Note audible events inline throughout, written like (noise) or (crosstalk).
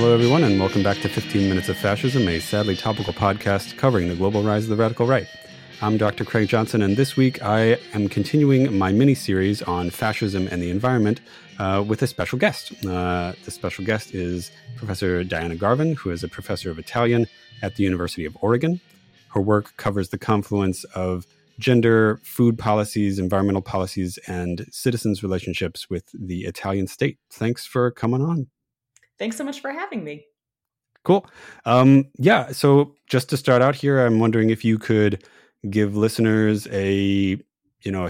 Hello, everyone, and welcome back to 15 Minutes of Fascism, a sadly topical podcast covering the global rise of the radical right. I'm Dr. Craig Johnson, and this week I am continuing my mini series on fascism and the environment uh, with a special guest. Uh, the special guest is Professor Diana Garvin, who is a professor of Italian at the University of Oregon. Her work covers the confluence of gender, food policies, environmental policies, and citizens' relationships with the Italian state. Thanks for coming on. Thanks so much for having me. Cool. Um, yeah. So just to start out here, I'm wondering if you could give listeners a, you know,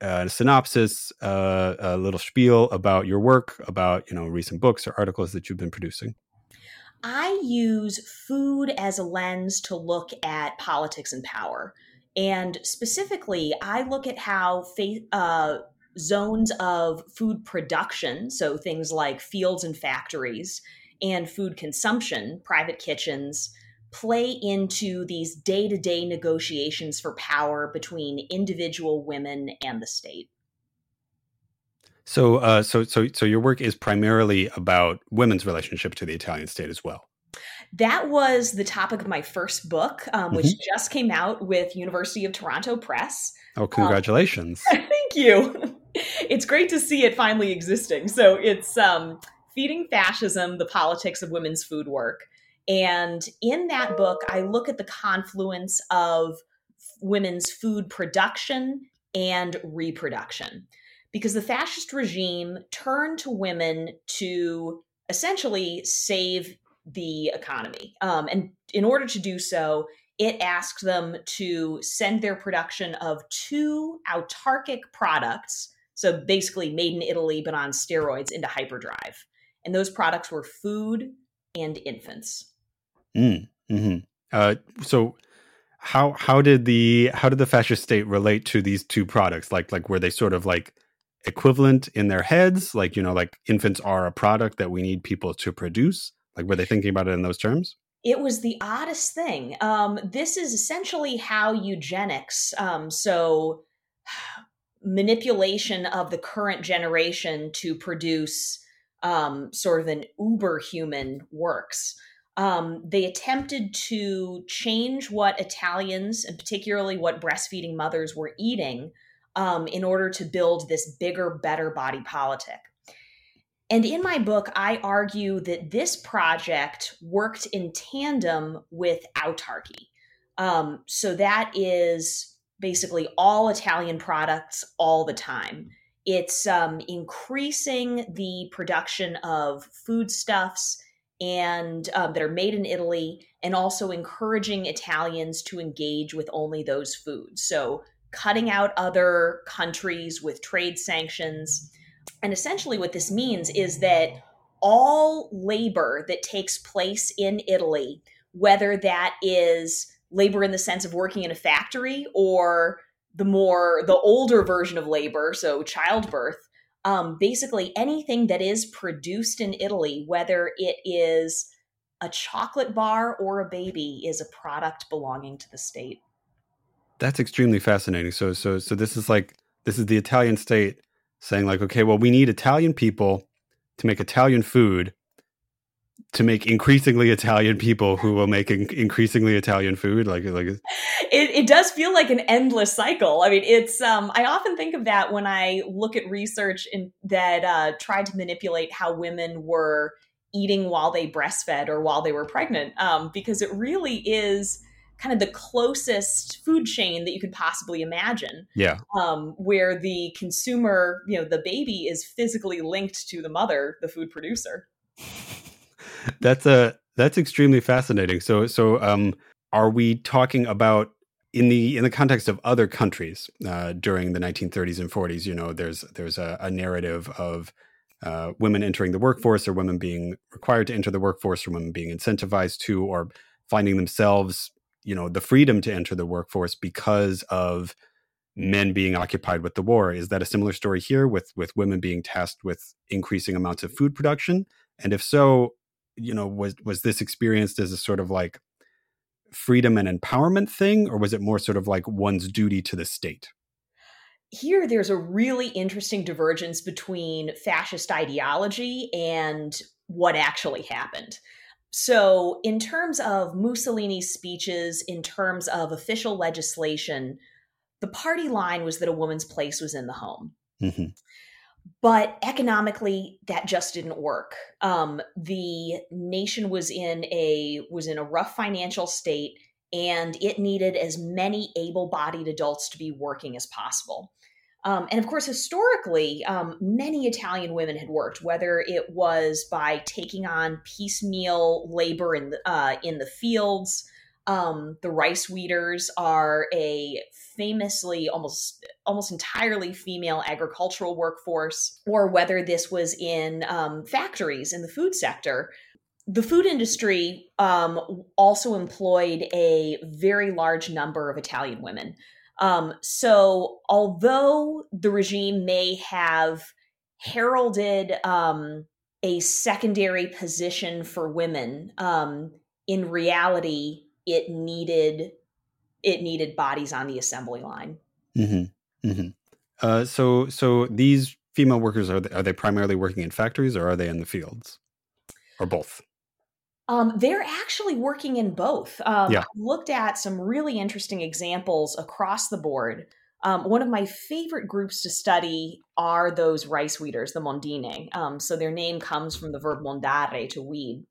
a, a synopsis, uh, a little spiel about your work, about you know recent books or articles that you've been producing. I use food as a lens to look at politics and power. And specifically, I look at how fa- uh, zones of food production, so things like fields and factories, and food consumption, private kitchens, play into these day to day negotiations for power between individual women and the state. So, uh, so, so, so your work is primarily about women's relationship to the Italian state as well. That was the topic of my first book, um, which mm-hmm. just came out with University of Toronto Press. Oh, um, congratulations! Um, (laughs) thank you. It's great to see it finally existing. So it's um, feeding fascism: the politics of women's food work. And in that book, I look at the confluence of women's food production and reproduction because the fascist regime turned to women to essentially save the economy. Um, and in order to do so, it asked them to send their production of two autarkic products, so basically made in Italy but on steroids, into hyperdrive. And those products were food and infants. Mm, hmm uh, so how how did the how did the fascist state relate to these two products? Like like were they sort of like equivalent in their heads? Like you know like infants are a product that we need people to produce like, were they thinking about it in those terms? It was the oddest thing. Um, this is essentially how eugenics, um, so manipulation of the current generation to produce um, sort of an uber human works. Um, they attempted to change what Italians, and particularly what breastfeeding mothers were eating, um, in order to build this bigger, better body politic. And in my book, I argue that this project worked in tandem with autarky. Um, so that is basically all Italian products all the time. It's um, increasing the production of foodstuffs and um, that are made in Italy, and also encouraging Italians to engage with only those foods. So cutting out other countries with trade sanctions and essentially, what this means is that all labor that takes place in Italy, whether that is labor in the sense of working in a factory or the more the older version of labor, so childbirth, um, basically anything that is produced in Italy, whether it is a chocolate bar or a baby, is a product belonging to the state. That's extremely fascinating. So, so, so this is like this is the Italian state saying like, okay, well, we need Italian people to make Italian food to make increasingly Italian people who will make in- increasingly Italian food. Like, like it, it does feel like an endless cycle. I mean, it's. Um, I often think of that when I look at research in, that uh, tried to manipulate how women were eating while they breastfed or while they were pregnant, um, because it really is kind of the closest food chain that you could possibly imagine. Yeah. Um, where the consumer, you know, the baby is physically linked to the mother, the food producer. That's a that's extremely fascinating. So so um, are we talking about in the in the context of other countries uh, during the 1930s and 40s? You know, there's there's a, a narrative of uh, women entering the workforce or women being required to enter the workforce or women being incentivized to or finding themselves you know the freedom to enter the workforce because of men being occupied with the war is that a similar story here with with women being tasked with increasing amounts of food production and if so you know was was this experienced as a sort of like freedom and empowerment thing or was it more sort of like one's duty to the state here there's a really interesting divergence between fascist ideology and what actually happened. So, in terms of Mussolini's speeches, in terms of official legislation, the party line was that a woman's place was in the home. Mm-hmm. But economically, that just didn't work. Um, the nation was in a was in a rough financial state, and it needed as many able-bodied adults to be working as possible. Um, and of course, historically, um, many Italian women had worked, whether it was by taking on piecemeal labor in the, uh, in the fields. Um, the rice weeders are a famously almost almost entirely female agricultural workforce, or whether this was in um, factories in the food sector. The food industry um, also employed a very large number of Italian women. Um, so, although the regime may have heralded um, a secondary position for women, um, in reality, it needed it needed bodies on the assembly line. Mm-hmm. Mm-hmm. Uh, so, so these female workers are they, are they primarily working in factories or are they in the fields, or both? Um, they're actually working in both. Um, yeah. I've looked at some really interesting examples across the board. Um, one of my favorite groups to study are those rice weeders, the mondine. Um, so their name comes from the verb mondare, to weed.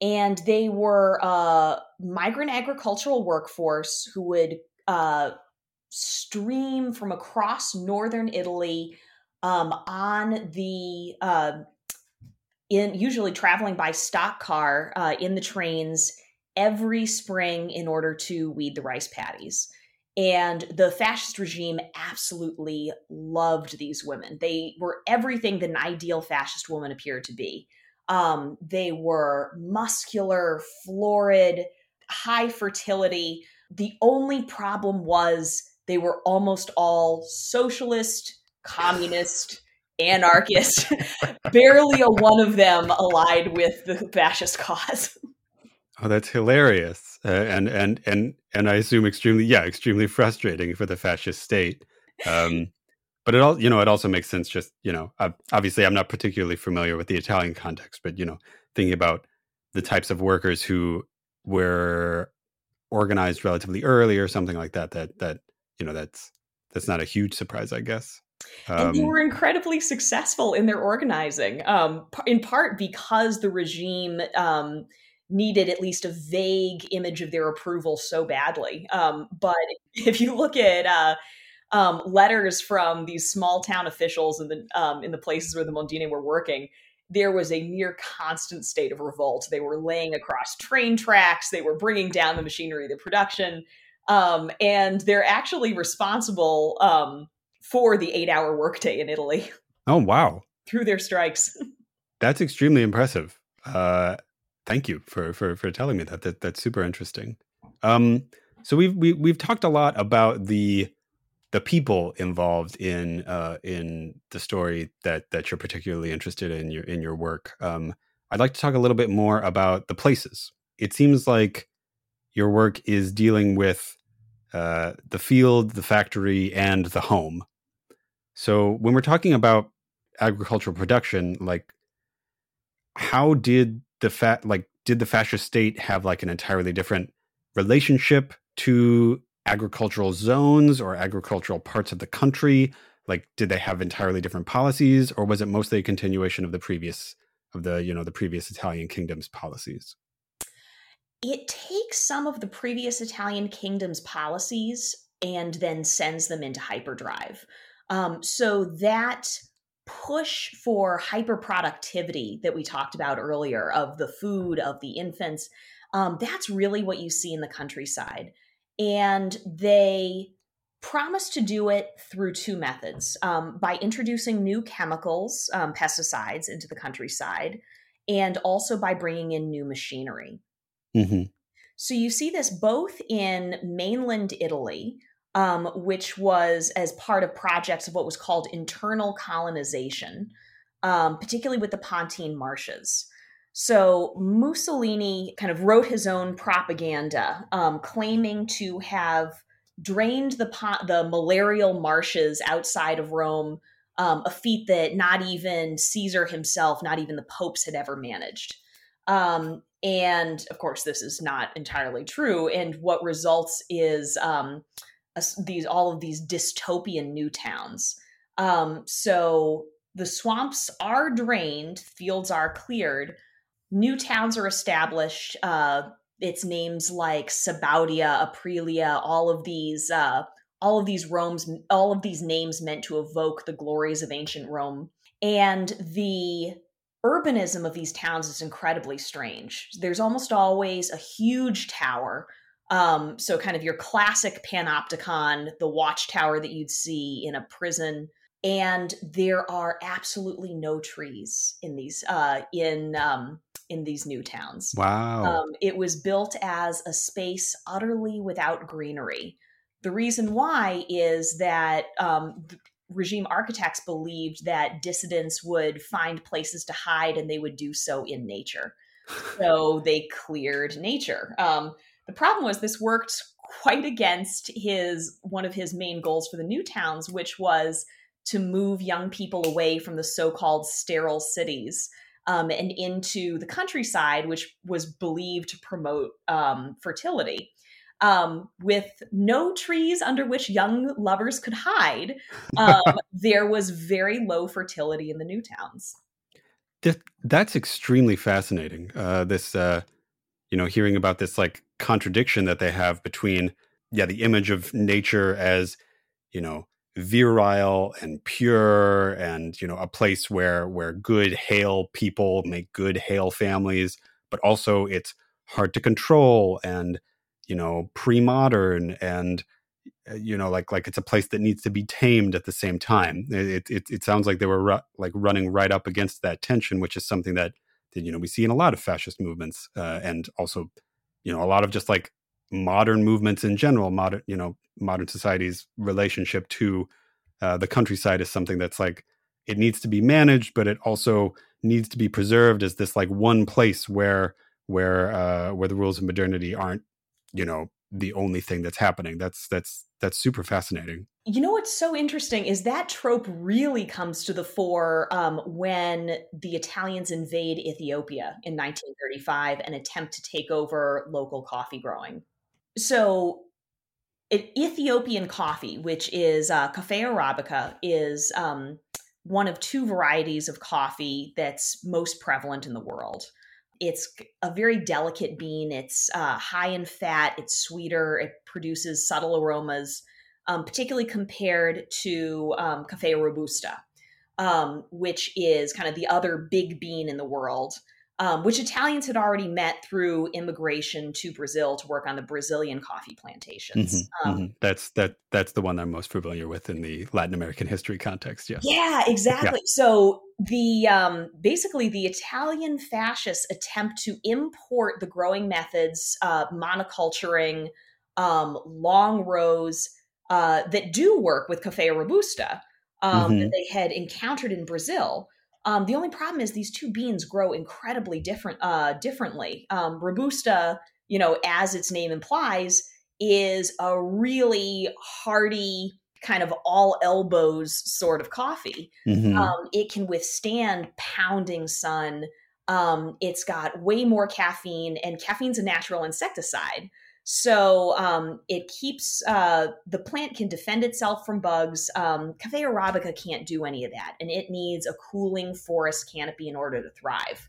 And they were a migrant agricultural workforce who would uh, stream from across northern Italy um, on the uh, in usually traveling by stock car uh, in the trains every spring in order to weed the rice paddies. And the fascist regime absolutely loved these women. They were everything that an ideal fascist woman appeared to be. Um, they were muscular, florid, high fertility. The only problem was they were almost all socialist, communist, (laughs) anarchist. Barely a one of them allied with the fascist cause. Oh, that's hilarious, uh, and and and and I assume extremely, yeah, extremely frustrating for the fascist state. Um, but it all, you know, it also makes sense. Just you know, obviously, I'm not particularly familiar with the Italian context, but you know, thinking about the types of workers who were organized relatively early or something like that, that that you know, that's that's not a huge surprise, I guess. Um, and they um, were incredibly successful in their organizing, um, in part because the regime um, needed at least a vague image of their approval so badly. Um, but (laughs) if you look at uh, um, letters from these small town officials in the um, in the places where the Mondine were working, there was a near constant state of revolt. They were laying across train tracks. They were bringing down the machinery the production. Um, and they're actually responsible um, for the eight hour workday in Italy. (laughs) Oh, wow. Through their strikes. (laughs) That's extremely impressive. Uh, thank you for, for, for telling me that. that that's super interesting. Um, so we've, we, have we have talked a lot about the, the people involved in, uh, in the story that, that you're particularly interested in your, in your work. Um, I'd like to talk a little bit more about the places. It seems like your work is dealing with uh, the field, the factory, and the home. So when we're talking about agricultural production, like how did the fat like did the fascist state have like an entirely different relationship to agricultural zones or agricultural parts of the country? Like did they have entirely different policies or was it mostly a continuation of the previous of the, you know, the previous Italian kingdom's policies? It takes some of the previous Italian kingdom's policies and then sends them into hyperdrive. Um, so that push for hyper productivity that we talked about earlier of the food of the infants um, that's really what you see in the countryside and they promise to do it through two methods um, by introducing new chemicals um, pesticides into the countryside and also by bringing in new machinery mm-hmm. so you see this both in mainland italy um, which was as part of projects of what was called internal colonization, um, particularly with the Pontine Marshes. So Mussolini kind of wrote his own propaganda, um, claiming to have drained the the malarial marshes outside of Rome um, a feat that not even Caesar himself, not even the popes had ever managed. Um, and of course, this is not entirely true. And what results is um, a, these all of these dystopian new towns. Um, so the swamps are drained, fields are cleared, new towns are established. Uh, it's names like Sabaudia, Aprilia, all of these, uh, all of these Rome's, all of these names meant to evoke the glories of ancient Rome. And the urbanism of these towns is incredibly strange. There's almost always a huge tower. Um, so kind of your classic panopticon, the watchtower that you'd see in a prison. And there are absolutely no trees in these uh, in um, in these new towns. Wow! Um, it was built as a space utterly without greenery. The reason why is that um, regime architects believed that dissidents would find places to hide and they would do so in nature. (laughs) so they cleared nature. Um, the problem was this worked quite against his one of his main goals for the new towns, which was to move young people away from the so-called sterile cities um, and into the countryside, which was believed to promote um, fertility um, with no trees under which young lovers could hide, (laughs) um, there was very low fertility in the new towns. That's extremely fascinating. Uh, this, uh, you know, hearing about this like contradiction that they have between, yeah, the image of nature as, you know, virile and pure and you know a place where where good hale people make good hale families but also it's hard to control and you know pre-modern and uh, you know like like it's a place that needs to be tamed at the same time. It it, it sounds like they were ru- like running right up against that tension which is something that, that you know we see in a lot of fascist movements uh, and also you know a lot of just like modern movements in general modern you know modern society's relationship to uh, the countryside is something that's like it needs to be managed but it also needs to be preserved as this like one place where where uh, where the rules of modernity aren't you know the only thing that's happening that's that's that's super fascinating you know what's so interesting is that trope really comes to the fore um, when the Italians invade Ethiopia in 1935 and attempt to take over local coffee growing. So, Ethiopian coffee, which is uh, Cafe Arabica, is um, one of two varieties of coffee that's most prevalent in the world. It's a very delicate bean. It's uh, high in fat. It's sweeter. It produces subtle aromas, um, particularly compared to um, Cafe Robusta, um, which is kind of the other big bean in the world um, which Italians had already met through immigration to Brazil to work on the Brazilian coffee plantations. Mm-hmm, um, mm-hmm. That's that that's the one I'm most familiar with in the Latin American history context. Yes. Yeah, exactly. Yeah. So the um, basically the Italian fascists attempt to import the growing methods, uh, monoculturing, um, long rows uh, that do work with Cafe Robusta um, mm-hmm. that they had encountered in Brazil um, the only problem is these two beans grow incredibly different, uh, differently. Um, Robusta, you know, as its name implies, is a really hardy kind of all elbows sort of coffee. Mm-hmm. Um, it can withstand pounding sun. Um, it's got way more caffeine, and caffeine's a natural insecticide. So um, it keeps uh, the plant can defend itself from bugs. Um, arabica can't do any of that, and it needs a cooling forest canopy in order to thrive.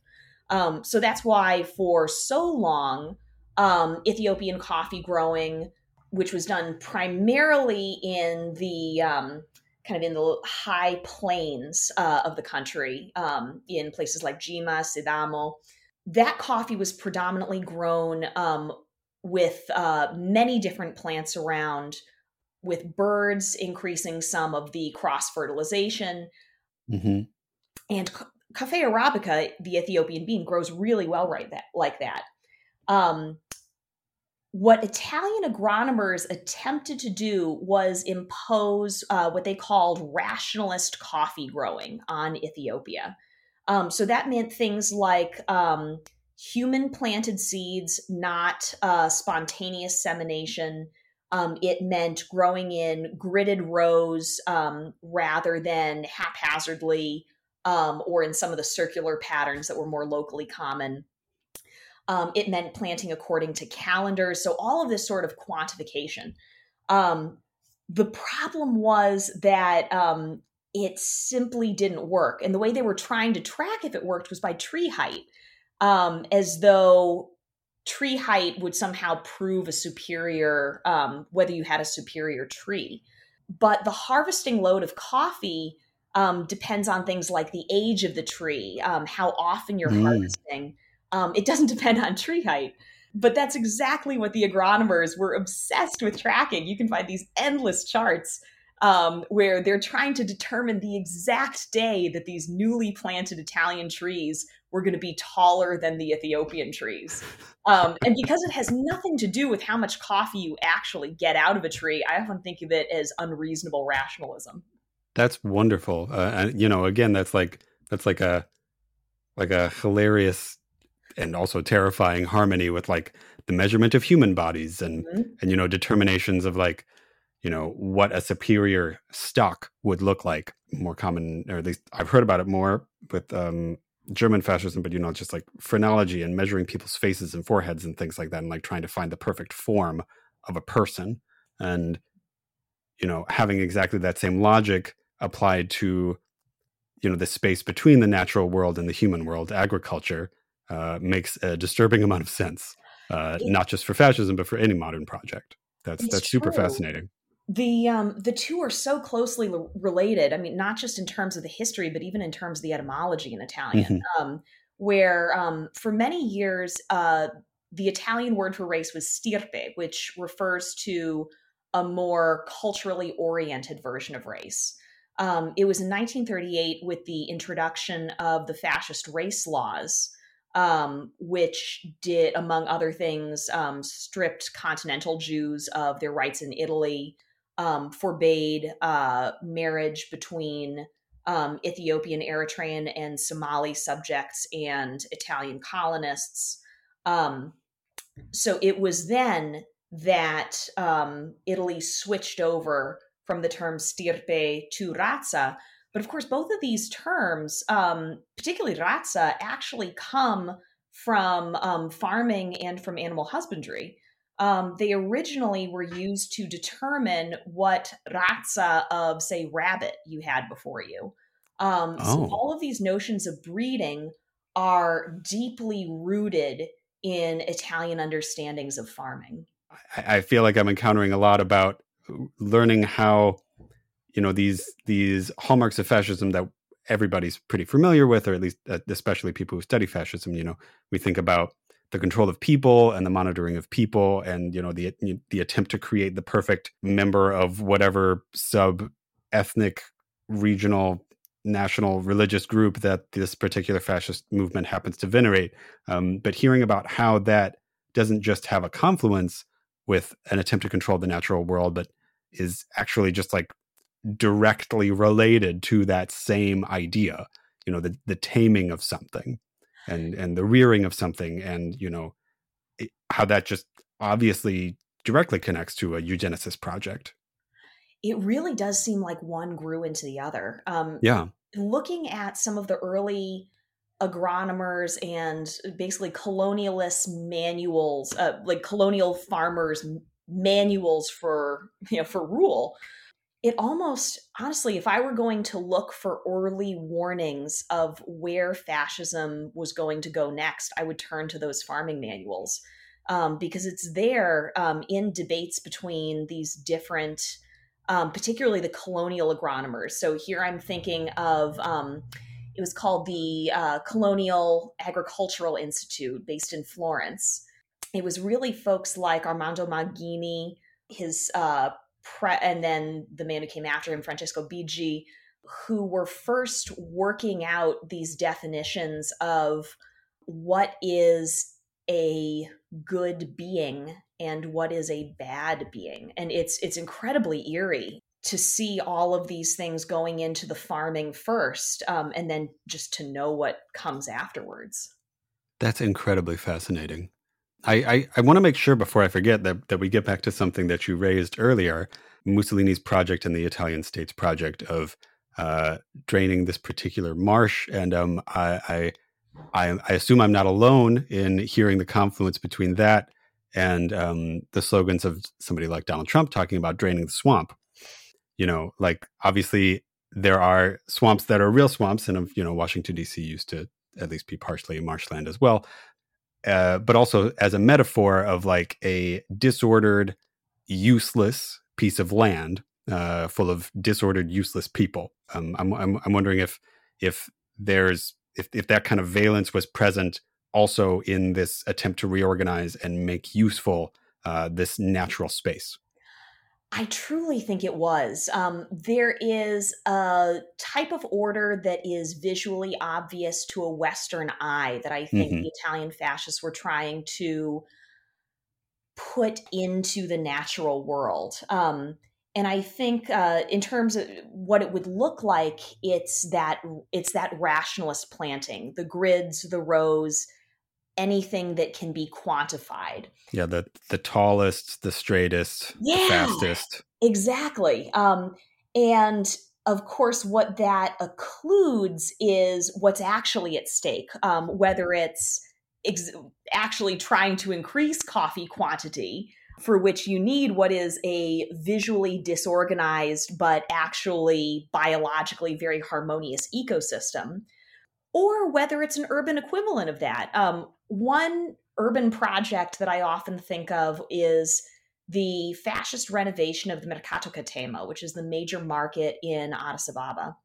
Um, so that's why for so long, um, Ethiopian coffee growing, which was done primarily in the um, kind of in the high plains uh, of the country, um, in places like Jimma, Sidamo, that coffee was predominantly grown um, with uh, many different plants around, with birds increasing some of the cross fertilization. Mm-hmm. And Cafe Arabica, the Ethiopian bean, grows really well right that like that. Um, what Italian agronomers attempted to do was impose uh, what they called rationalist coffee growing on Ethiopia. Um, so that meant things like um, human planted seeds, not uh, spontaneous semination, Um, it meant growing in gridded rows um, rather than haphazardly um, or in some of the circular patterns that were more locally common. Um, it meant planting according to calendars. So, all of this sort of quantification. Um, the problem was that um, it simply didn't work. And the way they were trying to track if it worked was by tree height, um, as though tree height would somehow prove a superior, um, whether you had a superior tree. But the harvesting load of coffee um, depends on things like the age of the tree, um, how often you're mm. harvesting. Um, it doesn't (laughs) depend on tree height. But that's exactly what the agronomers were obsessed with tracking. You can find these endless charts um, where they're trying to determine the exact day that these newly planted Italian trees were going to be taller than the Ethiopian trees. Um, and because it has nothing to do with how much coffee you actually get out of a tree, I often think of it as unreasonable rationalism. That's wonderful. Uh, and you know, again, that's like that's like a like a hilarious and also terrifying harmony with like the measurement of human bodies and mm-hmm. and you know determinations of like you know what a superior stock would look like more common or at least i've heard about it more with um, german fascism but you know just like phrenology and measuring people's faces and foreheads and things like that and like trying to find the perfect form of a person. And you know having exactly that same logic applied to you know the space between the natural world and the human world agriculture uh, makes a disturbing amount of sense uh, not just for fascism but for any modern project. That's it's that's super fascinating the um the two are so closely related i mean not just in terms of the history but even in terms of the etymology in italian mm-hmm. um where um for many years uh the italian word for race was stirpe which refers to a more culturally oriented version of race um, it was in 1938 with the introduction of the fascist race laws um, which did, among other things, um, stripped continental Jews of their rights in Italy, um, forbade uh, marriage between um, Ethiopian, Eritrean, and Somali subjects and Italian colonists. Um, so it was then that um, Italy switched over from the term stirpe to razza. But of course, both of these terms, um, particularly razza, actually come from um, farming and from animal husbandry um, they originally were used to determine what razza of, say, rabbit you had before you. Um, oh. So all of these notions of breeding are deeply rooted in Italian understandings of farming. I, I feel like I'm encountering a lot about learning how you know these these hallmarks of fascism that everybody's pretty familiar with or at least uh, especially people who study fascism you know we think about the control of people and the monitoring of people and you know the the attempt to create the perfect member of whatever sub ethnic regional national religious group that this particular fascist movement happens to venerate. Um, but hearing about how that doesn't just have a confluence with an attempt to control the natural world but is actually just like directly related to that same idea you know the the taming of something and and the rearing of something and you know it, how that just obviously directly connects to a eugenesis project. It really does seem like one grew into the other. Um, yeah. looking at some of the early agronomers and basically colonialist manuals uh, like colonial farmers manuals for (laughs) you know for rule it almost honestly if i were going to look for early warnings of where fascism was going to go next i would turn to those farming manuals um, because it's there um, in debates between these different um, particularly the colonial agronomers. So here i'm thinking of um, it was called the uh, colonial agricultural institute based in florence. It was really folks like armando maugini his uh, pre- and then the man who came after him, Francesco Bigi, who were first working out these definitions of what is a good being and what is a bad being. And it's it's incredibly eerie to see all of these things going into the farming first um, and then just to know what comes afterwards. That's incredibly fascinating I, I, I want to make sure before I forget that, that we get back to something that you raised earlier Mussolini's project and the Italian state's project of uh, draining this particular marsh. And um, I, I, I, assume I'm not alone in hearing the confluence between that and um, the slogans of somebody like Donald Trump talking about draining the swamp. You know, like obviously there are swamps that are real swamps, and you know, Washington D.C. used to at least be partially marshland as well. Uh, but also as a metaphor of like a disordered, useless piece of land uh, full of disordered, useless people. Um, I'm, I'm, I'm wondering if if there's if if that kind of valence was present also in this attempt to reorganize and make useful uh, this natural space. I truly think it was. Um, there is a type of order that is visually obvious to a Western eye that I think mm-hmm. the Italian fascists were trying to put into the natural world. Um, and I think, uh, in terms of what it would look like, it's that it's that rationalist planting, the grids, the rows, anything that can be quantified. Yeah, the the tallest, the straightest, yeah, the fastest. Exactly. Um, and of course, what that occludes is what's actually at stake, um, whether it's ex- actually trying to increase coffee quantity, for which you need what is a visually disorganized but actually biologically very harmonious ecosystem, or whether it's an urban equivalent of that. Um, one urban project that I often think of is the fascist renovation of the Mercato Catema, which is the major market in Addis Ababa.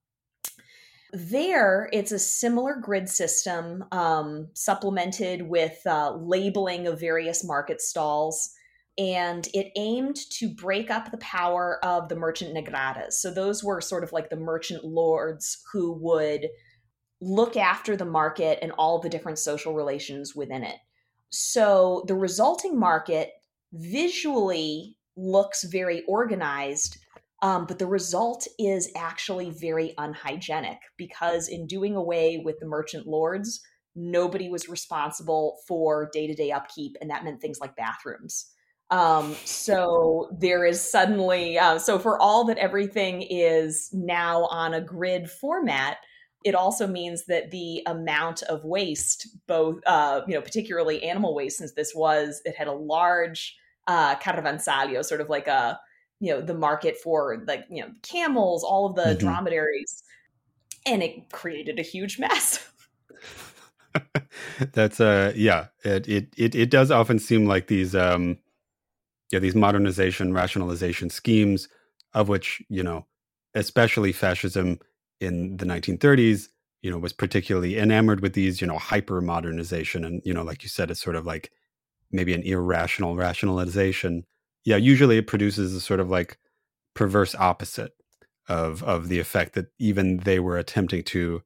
There, it's a similar grid system um, supplemented with uh, labeling of various market stalls. And it aimed to break up the power of the merchant negadras. So, those were sort of like the merchant lords who would look after the market and all the different social relations within it. So the resulting market visually looks very organized, um, but the result is actually very unhygienic because in doing away with the merchant lords, nobody was responsible for day to day upkeep, and that meant things like bathrooms. Um, so there is suddenly, uh, so for all that everything is now on a grid format, it also means that the amount of waste, both, uh, you know, particularly animal waste, since this was, it had a large uh, caravanserraglio, sort of like a, you know, the market for like, you know, camels, all of the mm-hmm. dromedaries, and it created a huge mess. (laughs) (laughs) That's uh yeah, it, it it it does often seem like these um yeah, these modernization rationalization schemes of which, you know, especially fascism in the 1930s, you know, was particularly enamored with these, you know, hyper modernization. And, you know, like you said, it's sort of like maybe an irrational rationalization. Yeah, usually it produces a sort of like perverse opposite of of the effect that even they were attempting to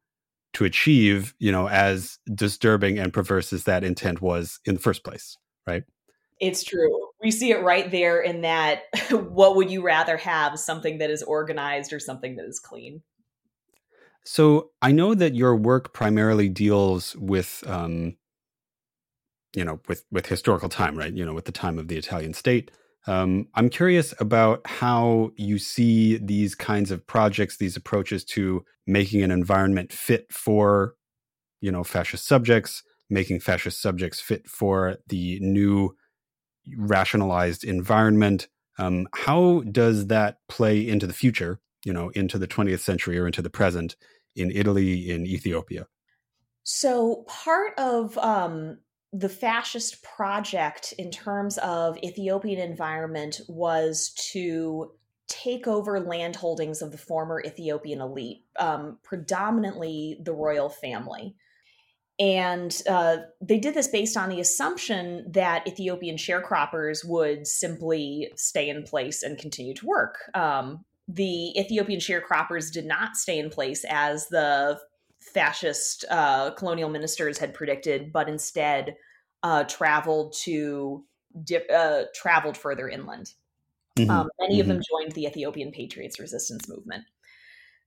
to achieve, you know, as disturbing and perverse as that intent was in the first place, right? It's true. We see it right there in that (laughs) what would you rather have, something that is organized or something that is clean? So I know that your work primarily deals with, um, you know, with with historical time, right? You know, with the time of the Italian state. Um, I'm curious about how you see these kinds of projects, these approaches to making an environment fit for, you know, fascist subjects, making fascist subjects fit for the new rationalized environment. Um, how does that play into the future? You know, into the 20th century or into the present in Italy, in Ethiopia? So, part of um, the fascist project in terms of Ethiopian environment was to take over land holdings of the former Ethiopian elite, um, predominantly the royal family. And uh, they did this based on the assumption that Ethiopian sharecroppers would simply stay in place and continue to work. Um, the Ethiopian sharecroppers did not stay in place as the fascist uh, colonial ministers had predicted, but instead uh, traveled to dip, uh, traveled further inland. Mm-hmm. Um, many mm-hmm. of them mm-hmm. joined the Ethiopian Patriots Resistance Movement.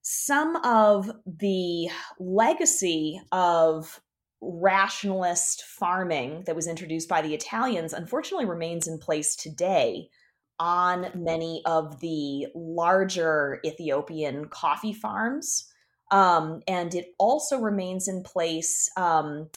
Some of the legacy of rationalist farming that was introduced by the Italians unfortunately remains in place today on many of the larger Ethiopian coffee farms. Um, and it also remains in place um,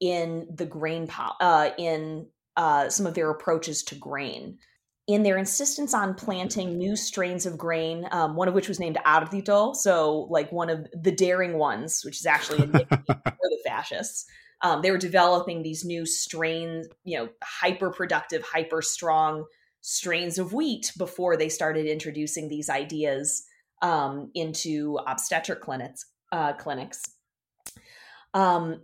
in the grain, po- uh, in uh, some of their approaches to grain. In their insistence on planting new strains of grain, um, one of which was named Ardito, so like one of the daring ones, which is actually a nickname (laughs) for the fascists. Um, they were developing these new strains, you know, hyper productive, hyper strong strains of wheat before they started introducing these ideas um, into obstetric clinics. Uh, clinics. Um,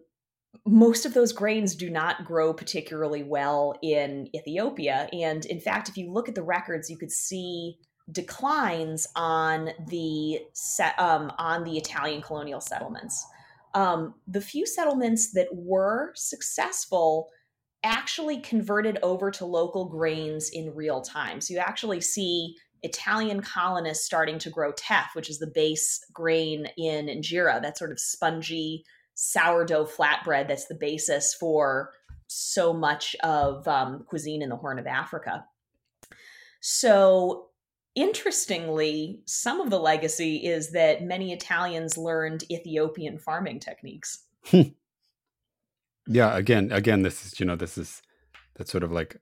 most of those grains do not grow particularly well in Ethiopia, and in fact, if you look at the records, you could see declines on the set, um, on the Italian colonial settlements. Um, the few settlements that were successful actually converted over to local grains in real time. So you actually see Italian colonists starting to grow teff, which is the base grain in injera, that sort of spongy sourdough flatbread that's the basis for so much of um, cuisine in the Horn of Africa. So, interestingly, some of the legacy is that many Italians learned Ethiopian farming techniques. (laughs) yeah again again this is you know this is that sort of like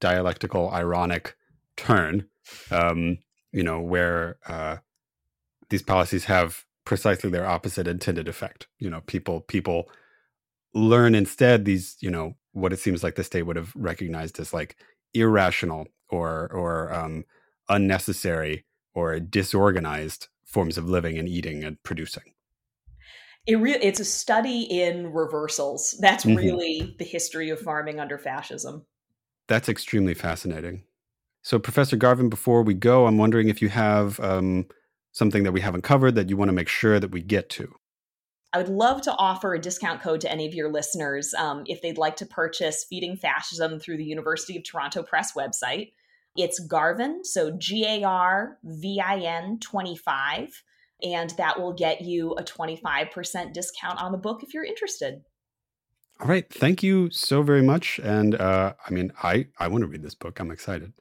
dialectical ironic turn um you know where uh these policies have precisely their opposite intended effect. You know people people learn instead these you know what it seems like the state would have recognized as like irrational or or um unnecessary or disorganized forms of living and eating and producing it really it's a study in reversals. That's mm-hmm. really the history of farming under fascism. That's extremely fascinating. So, Professor Garvin, before we go, I'm wondering if you have um, something that we haven't covered that you want to make sure that we get to. I would love to offer a discount code to any of your listeners um, if they'd like to purchase Feeding Fascism through the University of Toronto Press website. It's Garvin, so G A R V I N 25 and that will get you a 25% discount on the book if you're interested. All right, thank you so very much. And uh, I mean, I I want to read this book. I'm excited.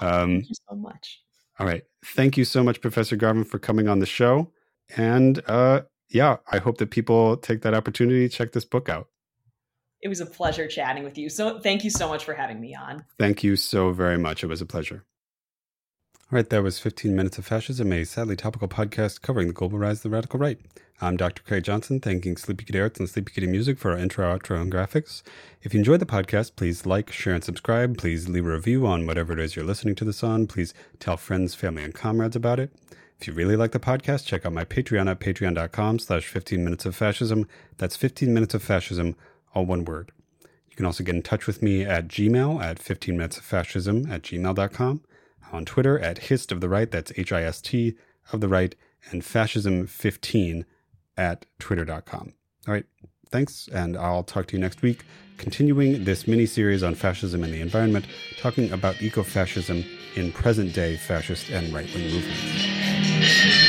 um, thank you so much. All right, thank you so much, Professor Garvin, for coming on the show. And uh, yeah, I hope that people take that opportunity to check this book out. It was a pleasure chatting with you. So thank you so much for having me on. Thank you so very much. It was a pleasure. All right, that was 15 Minutes of Fascism, a sadly topical podcast covering the global rise of the radical right. I'm Dr. Craig Johnson, thanking Sleepy Kitty Arts and Sleepy Kitty Music for our intro, outro, and graphics. If you enjoyed the podcast, please like, share, and subscribe. Please leave a review on whatever it is you're listening to this on. Please tell friends, family, and comrades about it. If you really like the podcast, check out my Patreon at patreon.com slash 15 minutes of fascism. That's 15 minutes of fascism, all one word. You can also get in touch with me at gmail at 15 minutes of fascism at gmail.com on Twitter at Hist of the Right, that's H I S T of the Right, and Fascism15 at twitter.com. All right, thanks, and I'll talk to you next week, continuing this mini series on fascism and the environment, talking about eco fascism in present day fascist and right wing movements.